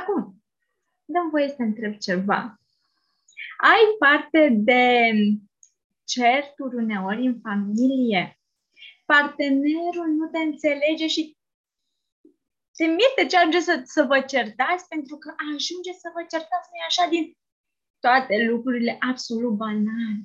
Acum, dăm voie să întreb ceva. Ai parte de certuri uneori în familie? Partenerul nu te înțelege și se mirte ce ajunge să, să vă certați pentru că ajunge să vă certați, nu așa, din toate lucrurile absolut banale.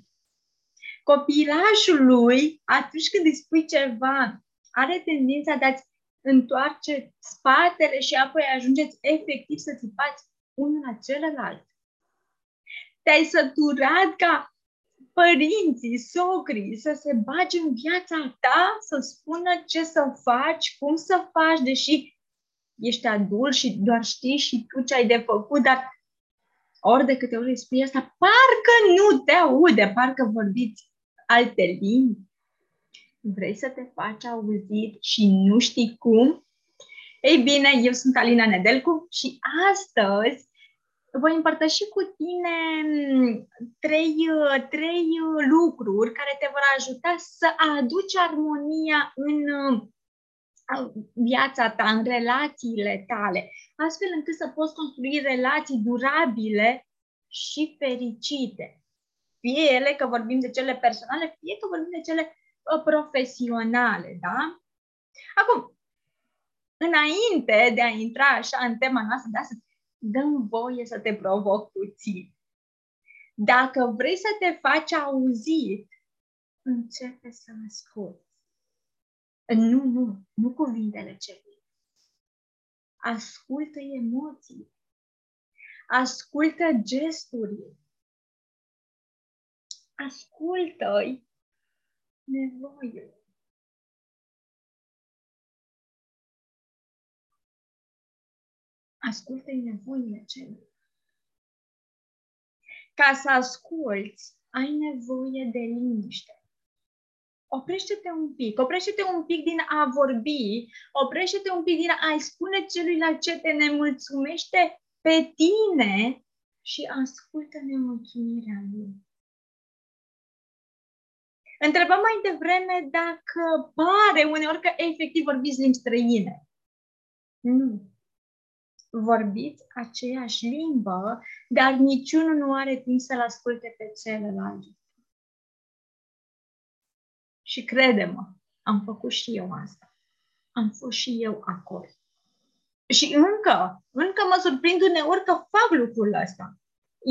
Copilașului, atunci când îi spui ceva, are tendința de a-ți întoarce spatele și apoi ajungeți efectiv să țipați unul la celălalt. Te-ai săturat ca părinții, socrii să se bage în viața ta, să spună ce să faci, cum să faci, deși ești adult și doar știi și tu ce ai de făcut, dar ori de câte ori îi spui asta, parcă nu te aude, parcă vorbiți alte limbi. Vrei să te faci auzit și nu știi cum? Ei bine, eu sunt Alina Nedelcu și astăzi voi împărtăși cu tine mm, trei, trei lucruri care te vor ajuta să aduci armonia în viața ta, în relațiile tale, astfel încât să poți construi relații durabile și fericite. Fie ele că vorbim de cele personale, fie că vorbim de cele uh, profesionale, da? Acum, înainte de a intra așa în tema noastră, da, să dăm voie să te provoc puțin. Dacă vrei să te faci auzit, începe să asculti. Nu, nu, nu cuvintele celui. Ascultă emoții. Ascultă gesturi. Ascultă-i nevoile. Ascultă-i nevoile celui. Ca să asculți, ai nevoie de liniște oprește-te un pic, oprește-te un pic din a vorbi, oprește-te un pic din a-i spune celuilalt ce te nemulțumește pe tine și ascultă nemulțumirea lui. Întrebam mai devreme dacă pare uneori că efectiv vorbiți limbi străine. Nu. Vorbiți aceeași limbă, dar niciunul nu are timp să-l asculte pe celălalt. Și crede-mă, am făcut și eu asta. Am fost și eu acolo. Și încă, încă mă surprind uneori că fac lucrul ăsta.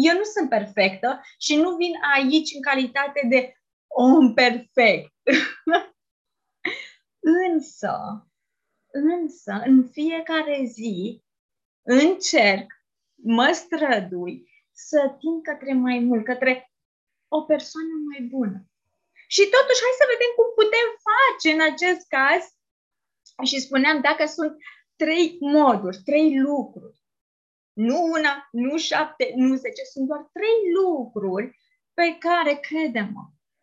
Eu nu sunt perfectă și nu vin aici în calitate de om perfect. însă, însă, în fiecare zi, încerc, mă strădui să tind către mai mult, către o persoană mai bună. Și totuși, hai să vedem cum putem face în acest caz. Și spuneam, dacă sunt trei moduri, trei lucruri, nu una, nu șapte, nu zece, sunt doar trei lucruri pe care, credem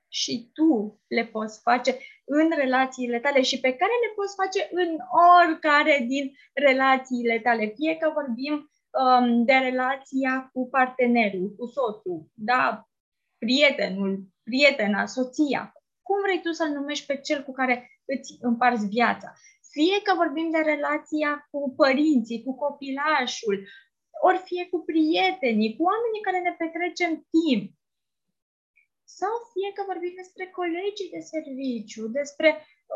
și tu le poți face în relațiile tale și pe care le poți face în oricare din relațiile tale. Fie că vorbim um, de relația cu partenerul, cu soțul, da, prietenul, prietena, soția, cum vrei tu să-l numești pe cel cu care îți împarți viața. Fie că vorbim de relația cu părinții, cu copilașul, ori fie cu prietenii, cu oamenii care ne petrecem timp. Sau fie că vorbim despre colegii de serviciu, despre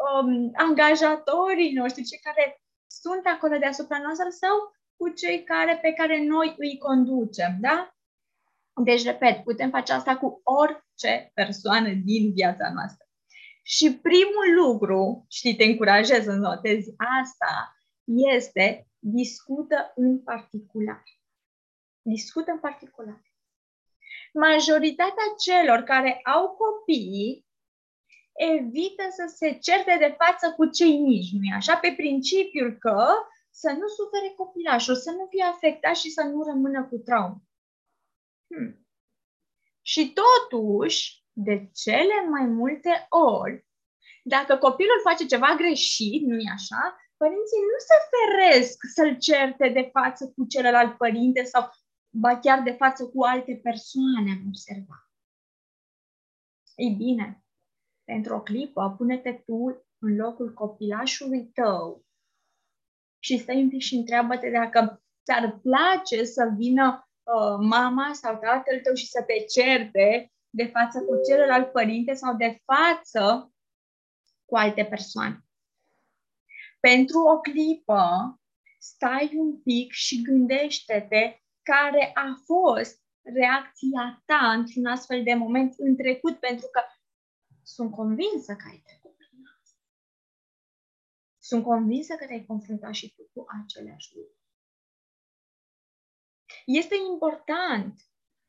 um, angajatorii noștri, cei care sunt acolo deasupra noastră sau cu cei care, pe care noi îi conducem, da? Deci, repet, putem face asta cu orice persoană din viața noastră. Și primul lucru, și te încurajez să notezi asta, este discută în particular. Discută în particular. Majoritatea celor care au copii evită să se certe de față cu cei mici, nu așa? Pe principiul că să nu sufere copilașul, să nu fie afectat și să nu rămână cu traumă. Hmm. Și totuși, de cele mai multe ori, dacă copilul face ceva greșit, nu-i așa, părinții nu se feresc să-l certe de față cu celălalt părinte sau ba chiar de față cu alte persoane, am observat. Ei bine, pentru o clipă, pune-te tu în locul copilașului tău și stai un pic și întreabă-te dacă ți-ar place să vină uh, mama sau tatăl tău și să te certe de față cu celălalt părinte sau de față cu alte persoane. Pentru o clipă, stai un pic și gândește-te care a fost reacția ta într-un astfel de moment în trecut, pentru că sunt convinsă că ai trecut prin asta. Sunt convinsă că te-ai confruntat și tu cu aceleași lucruri. Este important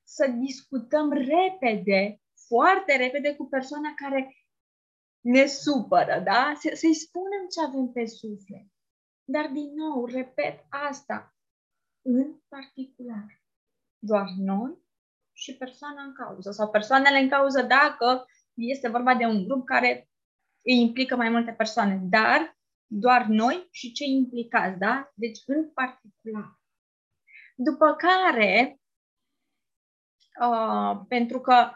să discutăm repede, foarte repede cu persoana care ne supără, da? Să-i spunem ce avem pe suflet. Dar, din nou, repet asta, în particular, doar noi și persoana în cauză, sau persoanele în cauză dacă este vorba de un grup care îi implică mai multe persoane, dar doar noi și cei implicați, da? Deci, în particular. După care, uh, pentru că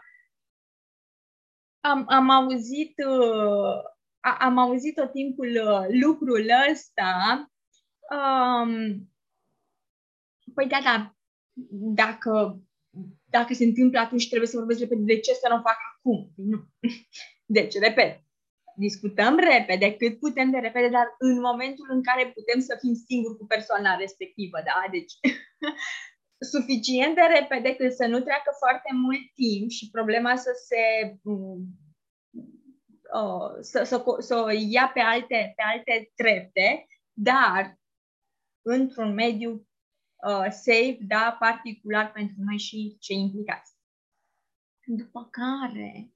am, am auzit uh, am auzit tot timpul uh, lucrul ăsta. Um, păi da, da, dacă, dacă se întâmplă atunci trebuie să vorbesc repede. De ce să nu o fac acum? Nu. Deci, repet, discutăm repede, cât putem de repede, dar în momentul în care putem să fim singuri cu persoana respectivă, da? Deci, suficient de repede cât să nu treacă foarte mult timp și problema să se uh, să, să, să o ia pe alte, pe alte trepte, dar într-un mediu uh, safe, da, particular pentru noi și cei implicați. După care,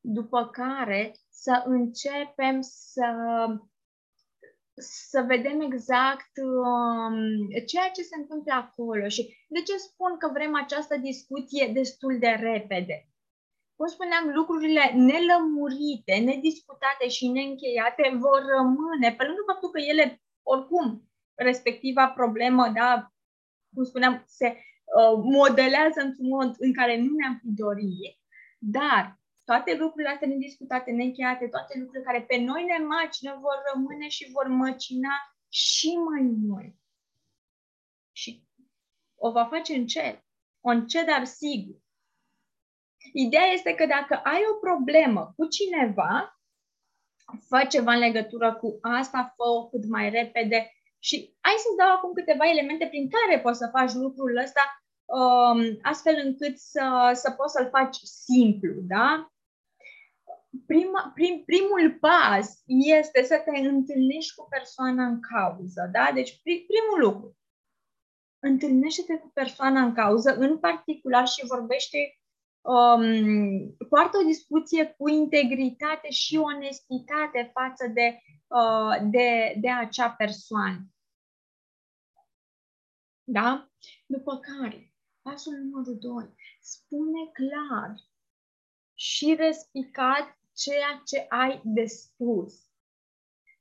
după care să începem să să vedem exact um, ceea ce se întâmplă acolo și de ce spun că vrem această discuție destul de repede. Cum spuneam, lucrurile nelămurite, nediscutate și neîncheiate vor rămâne, pe lângă faptul că ele, oricum, respectiva problemă, da, cum spuneam, se uh, modelează într-un mod în care nu ne-am fi dorit, dar toate lucrurile astea nediscutate, neîncheiate, toate lucrurile care pe noi ne macină vor rămâne și vor măcina și mai mult. Și o va face încet, încet, dar sigur. Ideea este că dacă ai o problemă cu cineva, fă ceva în legătură cu asta, fă-o cât mai repede și hai să-ți dau acum câteva elemente prin care poți să faci lucrul ăsta um, astfel încât să, să poți să-l faci simplu, da? prima, prim, primul pas este să te întâlnești cu persoana în cauză, da? Deci prim, primul lucru, întâlnește-te cu persoana în cauză, în particular și vorbește, um, poartă o discuție cu integritate și onestitate față de, uh, de, de acea persoană. Da? După care, pasul numărul 2, spune clar și respicat ceea ce ai de spus.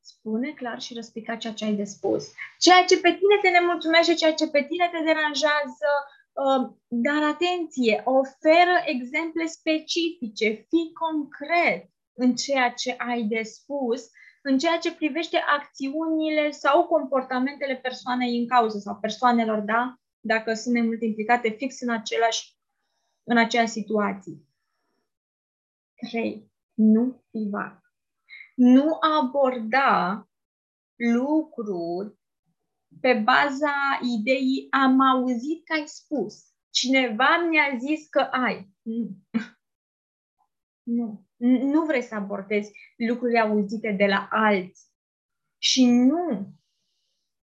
Spune clar și răspicat ceea ce ai de spus. Ceea ce pe tine te nemulțumește, ceea ce pe tine te deranjează, uh, dar atenție, oferă exemple specifice, fii concret în ceea ce ai de spus, în ceea ce privește acțiunile sau comportamentele persoanei în cauză sau persoanelor, da? Dacă sunt mult implicate fix în același în aceeași situație. 3 nu privat. Nu aborda lucruri pe baza ideii am auzit că ai spus. Cineva mi-a zis că ai. Nu. Nu. Nu vrei să abordezi lucruri auzite de la alții. Și nu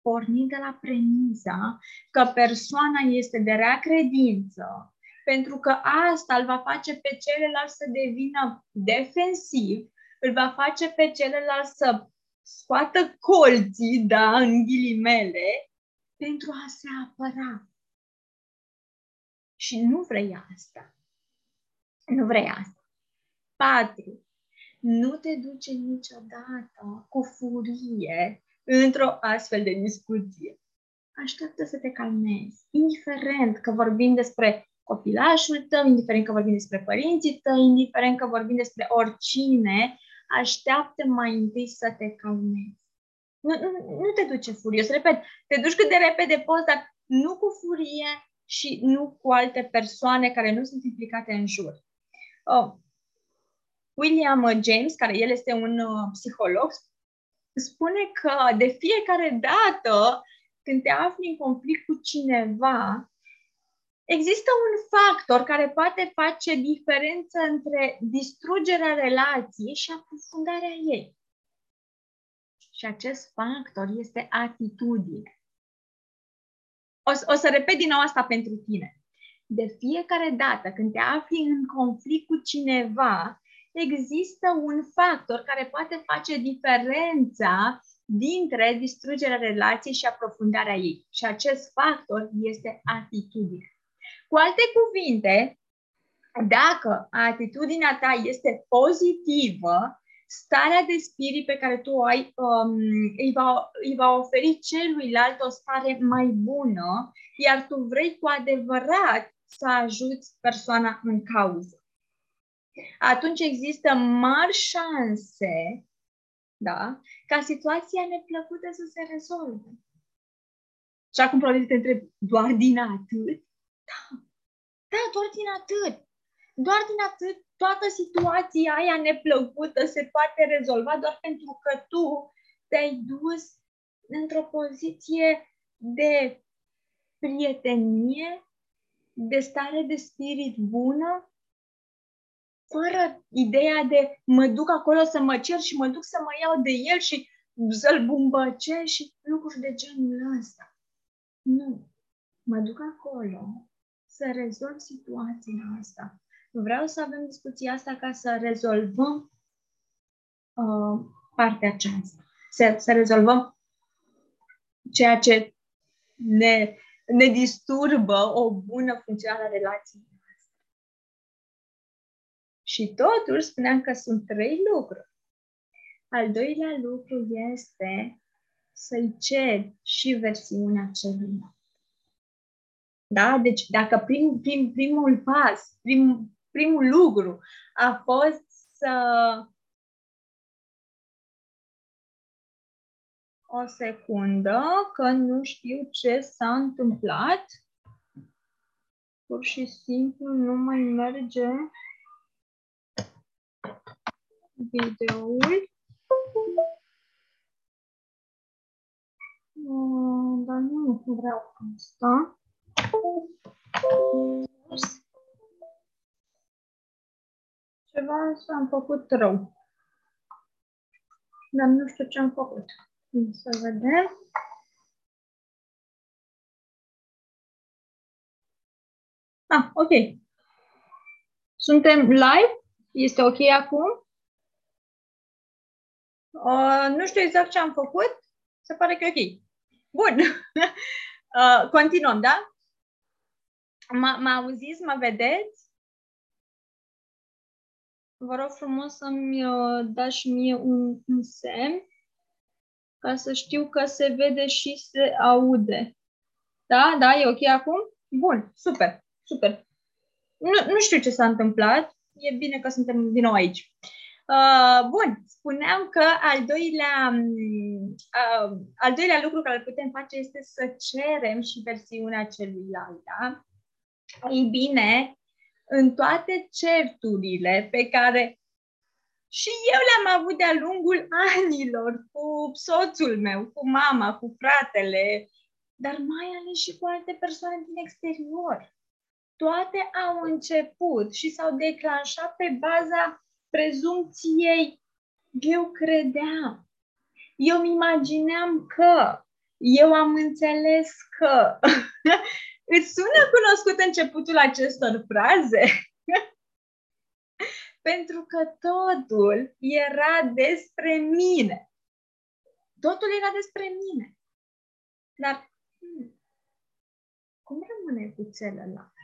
porni de la premisa că persoana este de rea credință pentru că asta îl va face pe celălalt să devină defensiv, îl va face pe celălalt să scoată colții, da, în ghilimele, pentru a se apăra. Și nu vrei asta. Nu vrei asta. Patru. Nu te duce niciodată cu furie într-o astfel de discuție. Așteaptă să te calmezi, indiferent că vorbim despre copilașul tău, indiferent că vorbim despre părinții tăi, indiferent că vorbim despre oricine, așteaptă mai întâi să te calmezi. Nu, nu, nu te duce furios. Repet, te duci cât de repede poți, dar nu cu furie și nu cu alte persoane care nu sunt implicate în jur. Oh. William James, care el este un uh, psiholog, spune că de fiecare dată când te afli în conflict cu cineva, există un factor care poate face diferență între distrugerea relației și aprofundarea ei. Și acest factor este atitudine. O, o să repet din nou asta pentru tine. De fiecare dată când te afli în conflict cu cineva, există un factor care poate face diferența dintre distrugerea relației și aprofundarea ei. Și acest factor este atitudine. Cu alte cuvinte, dacă atitudinea ta este pozitivă, starea de spirit pe care tu o ai um, îi, va, îi va oferi celuilalt o stare mai bună, iar tu vrei cu adevărat să ajuți persoana în cauză. Atunci există mari șanse da? ca situația neplăcută să se rezolve. Și acum probabil te întreb, doar din atât? Da, da, doar din atât. Doar din atât, toată situația aia neplăcută se poate rezolva doar pentru că tu te-ai dus într-o poziție de prietenie, de stare de spirit bună, fără ideea de mă duc acolo să mă cer și mă duc să mă iau de el și să-l bumbăce și lucruri de genul ăsta. Nu. Mă duc acolo să rezolv situația asta. Vreau să avem discuția asta ca să rezolvăm uh, partea aceasta. Să, să rezolvăm ceea ce ne, ne disturbă o bună funcționare a relației și totuși spuneam că sunt trei lucruri. Al doilea lucru este să-i cer și versiunea celuilalt. Da? Deci dacă prim, prim, primul pas, prim, primul lucru a fost să o secundă, că nu știu ce s-a întâmplat. Pur și simplu nu mai merge videoul. Dar nu vreau asta. Ceva s-am făcut rău. Dar nu știu ce am făcut. Să vedem. Ah, ok. Suntem live? Este ok acum? Uh, nu știu exact ce am făcut. Se pare că e ok. Bun. uh, continuăm, da? Mă auziți? Mă vedeți? Vă rog frumos să-mi uh, dați mie un, un semn ca să știu că se vede și se aude. Da? Da? E ok acum? Bun. Super. Super. Nu, nu știu ce s-a întâmplat. E bine că suntem din nou aici. Uh, bun, spuneam că al doilea, uh, al doilea lucru care îl putem face este să cerem și versiunea celuilalt. Da? Ei bine, în toate certurile pe care și eu le-am avut de-a lungul anilor cu soțul meu, cu mama, cu fratele, dar mai ales și cu alte persoane din exterior. Toate au început și s-au declanșat pe baza prezumției, eu credeam. Eu îmi imagineam că, eu am înțeles că. Îți sună cunoscut începutul acestor fraze? Pentru că totul era despre mine. Totul era despre mine. Dar hmm, cum rămâne cu celălalt?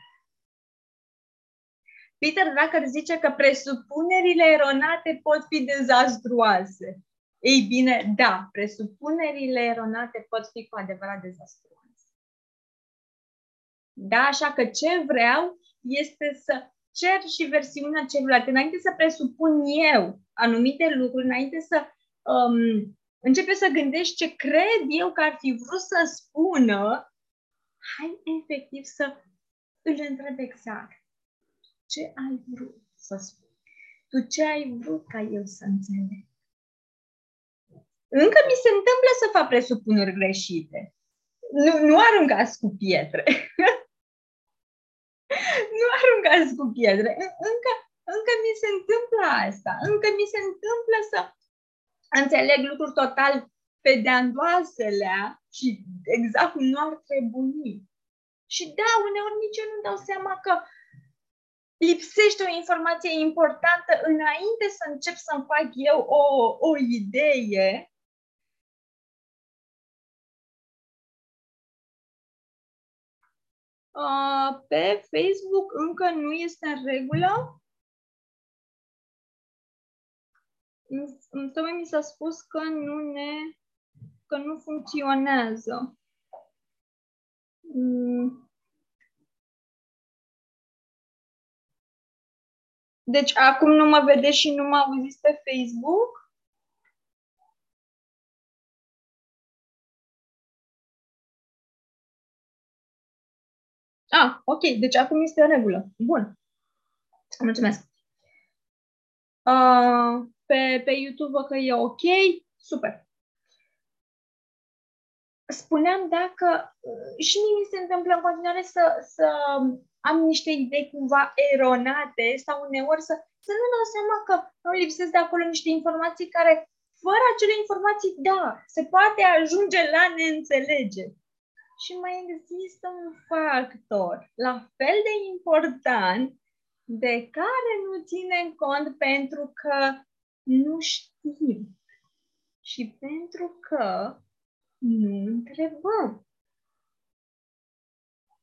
Peter Drucker zice că presupunerile eronate pot fi dezastruoase. Ei bine, da, presupunerile eronate pot fi cu adevărat dezastruoase. Da, așa că ce vreau este să cer și versiunea celuilalt. Înainte să presupun eu anumite lucruri, înainte să um, începe să gândești ce cred eu că ar fi vrut să spună, hai efectiv să îl întreb exact. Ce ai vrut să spun? Tu ce ai vrut ca eu să înțeleg? Încă mi se întâmplă să fac presupuneri greșite. Nu, nu aruncați cu pietre. nu aruncați cu pietre. Încă, încă mi se întâmplă asta. Încă mi se întâmplă să înțeleg lucruri total pe de-andoaselea și exact cum nu ar trebui. Și da, uneori nici eu nu dau seama că lipsește o informație importantă înainte să încep să-mi fac eu o, o idee Uh, pe Facebook încă nu este în regulă. Tocmai mi s-a spus că nu ne că nu funcționează. Mm. Deci acum nu mă vedeți și nu mă auziți pe Facebook? Ah, ok, deci acum este în regulă. Bun. Mulțumesc. Uh, pe, pe YouTube că e ok. Super. Spuneam dacă uh, și mie mi se întâmplă în continuare să, să am niște idei cumva eronate sau uneori să, să nu dau seama că îmi lipsesc de acolo niște informații care, fără acele informații, da, se poate ajunge la neînțelegeri. Și mai există un factor la fel de important de care nu ținem cont pentru că nu știm și pentru că nu întrebăm.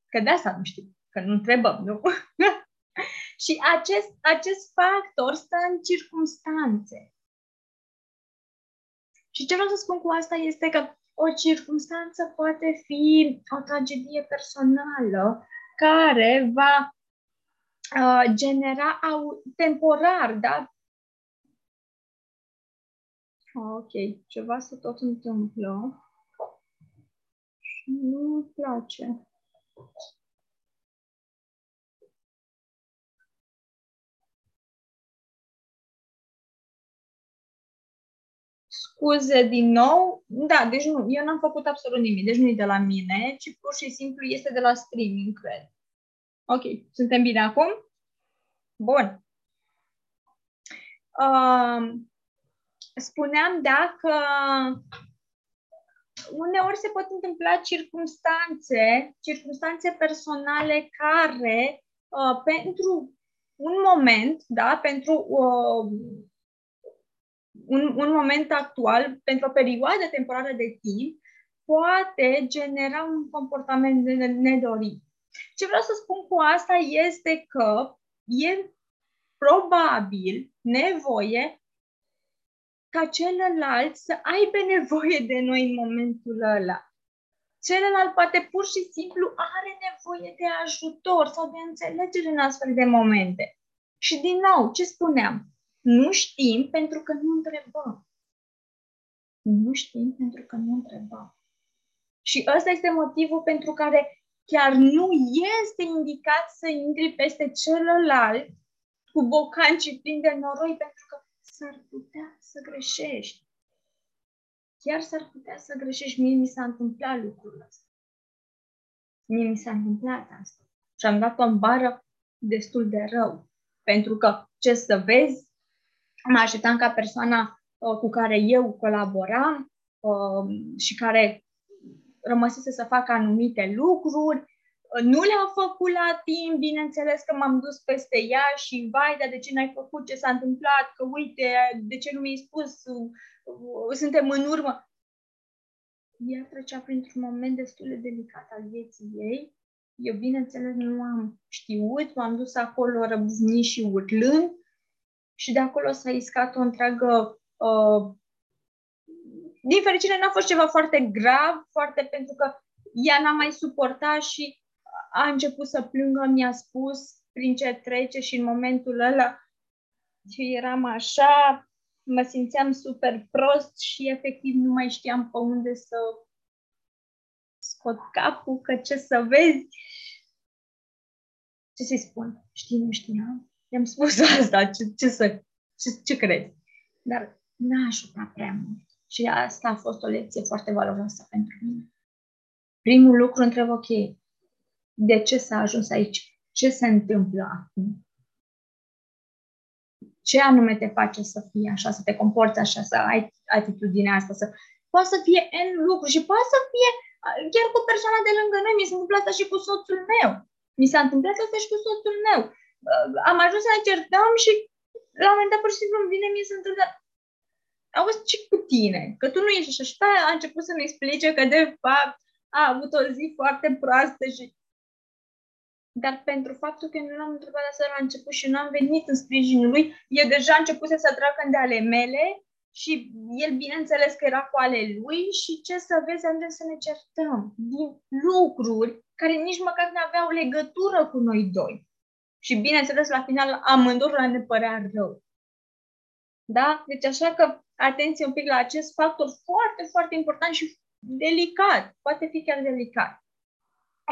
Că de asta nu știm, că nu întrebăm, nu? și acest, acest factor stă în circumstanțe. Și ce vreau să spun cu asta este că o circunstanță poate fi o tragedie personală care va uh, genera au, temporar, da? Ok, ceva se tot întâmplă și nu-mi place. scuze din nou. Da, deci nu, eu n-am făcut absolut nimic. Deci nu e de la mine, ci pur și simplu este de la streaming, cred. Ok, suntem bine acum? Bun. Uh, spuneam dacă uneori se pot întâmpla circumstanțe, circumstanțe personale care uh, pentru un moment, da, pentru uh, un, un moment actual, pentru o perioadă temporară de timp, poate genera un comportament nedorit. Ce vreau să spun cu asta este că e probabil nevoie ca celălalt să aibă nevoie de noi în momentul ăla. Celălalt poate pur și simplu are nevoie de ajutor sau de înțelegere în astfel de momente. Și din nou, ce spuneam? Nu știm pentru că nu întrebăm. Nu știm pentru că nu întrebăm. Și ăsta este motivul pentru care chiar nu este indicat să intri peste celălalt cu bocanci plini de noroi, pentru că s-ar putea să greșești. Chiar s-ar putea să greșești. Mie mi s-a întâmplat lucrul ăsta. Mie mi s-a întâmplat asta. Și am dat-o în bară destul de rău. Pentru că, ce să vezi, mă așteptam ca persoana uh, cu care eu colaboram uh, și care rămăsese să facă anumite lucruri, uh, nu le-a făcut la timp, bineînțeles că m-am dus peste ea și vai, dar de ce n-ai făcut, ce s-a întâmplat, că uite, de ce nu mi-ai spus, suntem în urmă. Ea trecea printr-un moment destul de delicat al vieții ei. Eu, bineînțeles, nu am știut, m-am dus acolo răbuznit și urlând. Și de acolo s-a iscat o întreagă... Uh, din fericire n-a fost ceva foarte grav, foarte pentru că ea n-a mai suportat și a început să plângă, mi-a spus prin ce trece și în momentul ăla și eram așa, mă simțeam super prost și efectiv nu mai știam pe unde să scot capul, că ce să vezi. Ce să-i spun? Știi, nu știam. I-am spus asta, ce, ce să, ce, ce crezi? Dar n-a ajutat prea mult. Și asta a fost o lecție foarte valoroasă pentru mine. Primul lucru întreb, ok, de ce s-a ajuns aici? Ce se întâmplă acum? Ce anume te face să fii așa, să te comporți așa, să ai atitudinea asta, să poate să fie N lucru și poate să fie chiar cu persoana de lângă noi. Mi s-a întâmplat asta și cu soțul meu. Mi s-a întâmplat asta și cu soțul meu. Am ajuns să ne certăm și la un moment dat pur și simplu îmi vine mie să întâmplă auzi, ce cu tine? Că tu nu ești așa. Și a început să-mi explice că, de fapt, a avut o zi foarte proastă și... Dar pentru faptul că nu l-am întrebat asta la început și nu am venit în sprijinul lui, el deja a început să tragă de ale mele și el, bineînțeles, că era cu ale lui și ce să vezi, ajungem să ne certăm din lucruri care nici măcar nu aveau legătură cu noi doi. Și, bineînțeles, la final, amândurora ne părea rău. Da? Deci așa că atenție un pic la acest factor foarte, foarte important și delicat. Poate fi chiar delicat.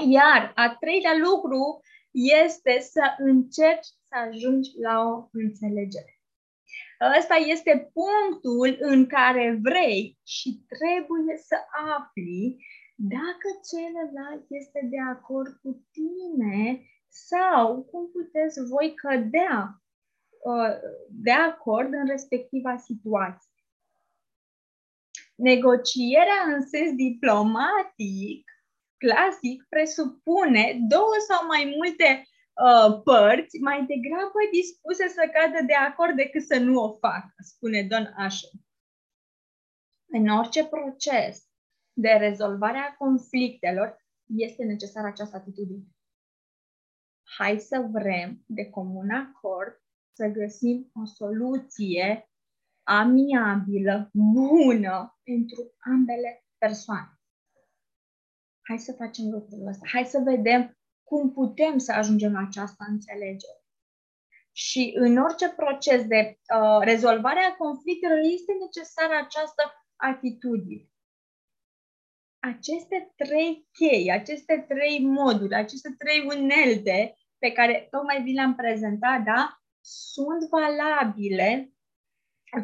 Iar a treilea lucru este să încerci să ajungi la o înțelegere. Ăsta este punctul în care vrei și trebuie să afli dacă celălalt este de acord cu tine sau cum puteți voi cădea uh, de acord în respectiva situație. Negocierea în sens diplomatic, clasic, presupune două sau mai multe uh, părți mai degrabă dispuse să cadă de acord decât să nu o facă, spune Don Asher. În orice proces de rezolvare a conflictelor este necesară această atitudine. Hai să vrem de comun acord să găsim o soluție amiabilă, bună pentru ambele persoane. Hai să facem lucrul ăsta. Hai să vedem cum putem să ajungem la această înțelegere. Și în orice proces de uh, rezolvare a conflictelor este necesară această atitudine. Aceste trei chei, aceste trei moduri, aceste trei unelte pe care tocmai vi le-am prezentat, da, sunt valabile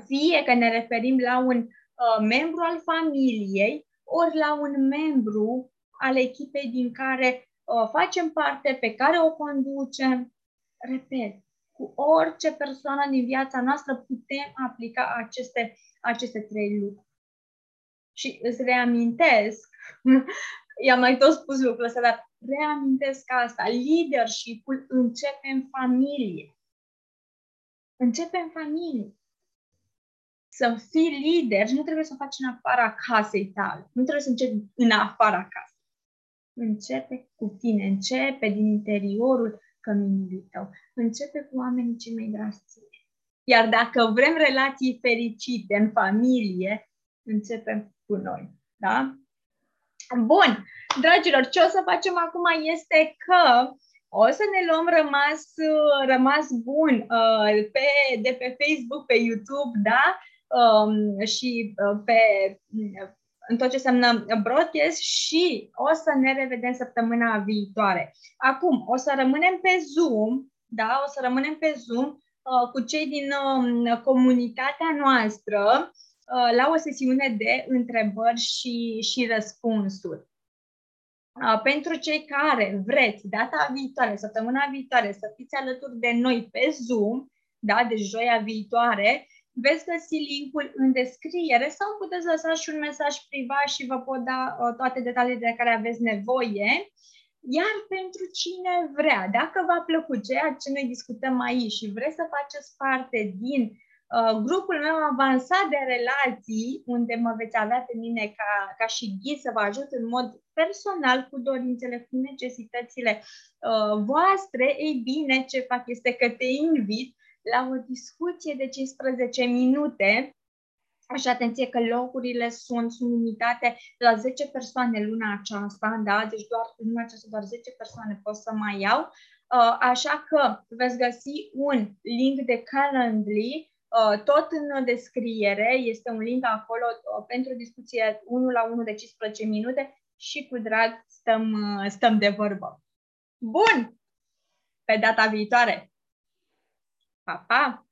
fie că ne referim la un uh, membru al familiei, ori la un membru al echipei din care uh, facem parte, pe care o conducem. Repet, cu orice persoană din viața noastră putem aplica aceste, aceste trei lucruri. Și îți reamintesc, i-am mai tot spus lucrul ăsta, dar reamintesc asta, leadership-ul începe în familie. Începe în familie să fii lider nu trebuie să o faci în afara casei tale. Nu trebuie să începi în afara casei. Începe cu tine, începe din interiorul căminului tău. Începe cu oamenii cei mai dragi Iar dacă vrem relații fericite în familie, începem cu noi. Da? Bun, dragilor, ce o să facem acum este că o să ne luăm rămas, rămas bun uh, pe, de pe Facebook, pe YouTube, da? um, și uh, pe în tot ce înseamnă broadcast și o să ne revedem săptămâna viitoare. Acum, o să rămânem pe Zoom, da, o să rămânem pe Zoom uh, cu cei din uh, comunitatea noastră uh, la o sesiune de întrebări și, și răspunsuri. Uh, pentru cei care vreți data viitoare, săptămâna viitoare, să fiți alături de noi pe Zoom, da, de joia viitoare, veți găsi linkul în descriere sau puteți lăsa și un mesaj privat și vă pot da uh, toate detaliile de care aveți nevoie. Iar pentru cine vrea, dacă v-a plăcut ceea ce noi discutăm aici și vreți să faceți parte din uh, grupul meu avansat de relații, unde mă veți avea pe mine ca, ca și ghid să vă ajut în mod personal cu dorințele, cu necesitățile uh, voastre, ei bine, ce fac este că te invit la o discuție de 15 minute și atenție că locurile sunt, sunt limitate la 10 persoane luna aceasta, da? Deci doar luna aceasta doar 10 persoane pot să mai iau. Uh, așa că veți găsi un link de Calendly Uh, tot în descriere este un link acolo uh, pentru discuție 1 la 1 de 15 minute și cu drag stăm, uh, stăm de vorbă. Bun! Pe data viitoare! papá,